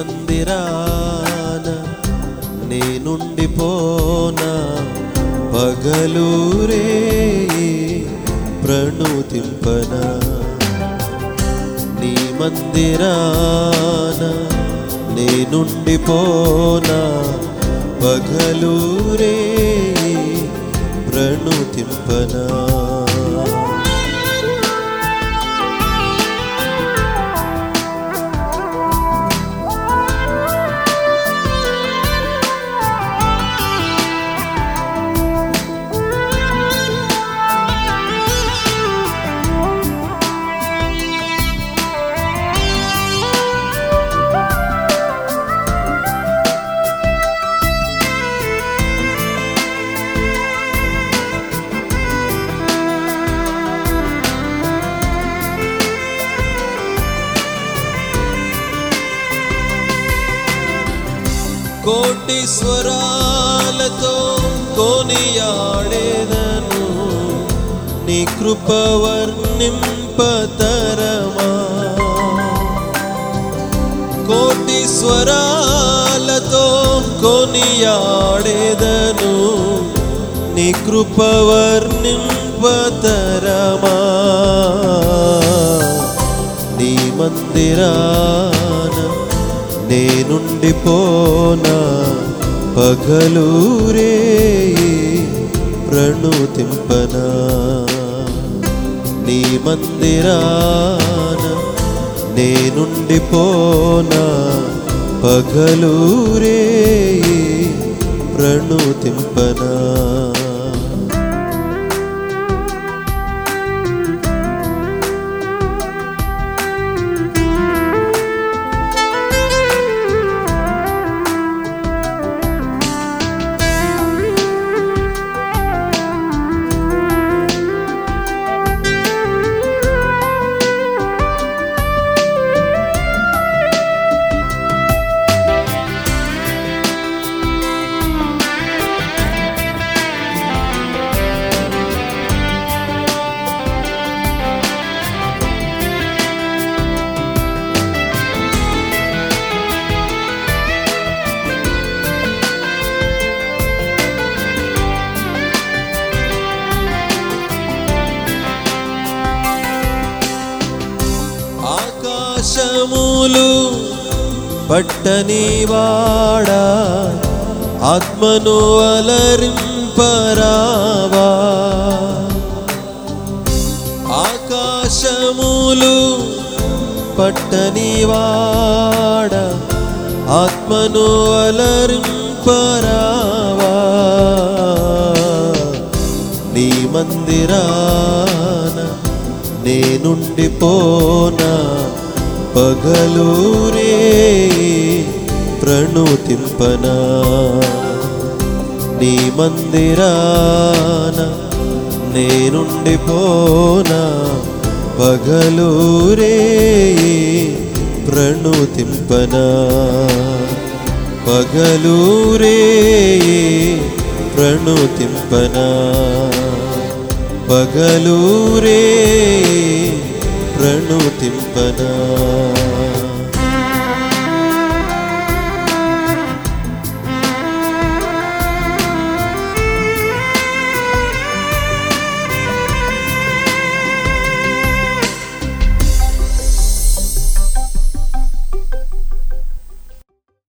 మందిరాన నేనుండిపోనా పగలూరే ప్రణుతింపనా? నీ మందిరాన నేనుండిపోనా పగలూరే ప్రణుతింపనా? కోటి స్వరాలతో కొనియాడేదను. నీ కృపవర్ణింపతరమా కోటి స్వరాలతో కొనియాడేదను. నీ కృపవర్ణింపతరమా నీ మందిరా నుండి పోనా పగలూరే ప్రణుతింపనా. నీ మందిరాన నేనుండి పోనా పగలూరే ప్రణుతింపనా. వర్షములు పట్టని వాడా ఆత్మను అలరింపరావా. ఆకాశములు పట్టని వాడా ఆత్మను అలరింపరావా. నీ మందిరాన నేనుండిపోనా? పగలూరే ప్రణుతింపనా. నీ మందిరాన నేనుండిపోనా పగలూరే ప్రణుతింపనా. పగలూరే ప్రణుతింపనా. పగలూరే प्रणोतिपदा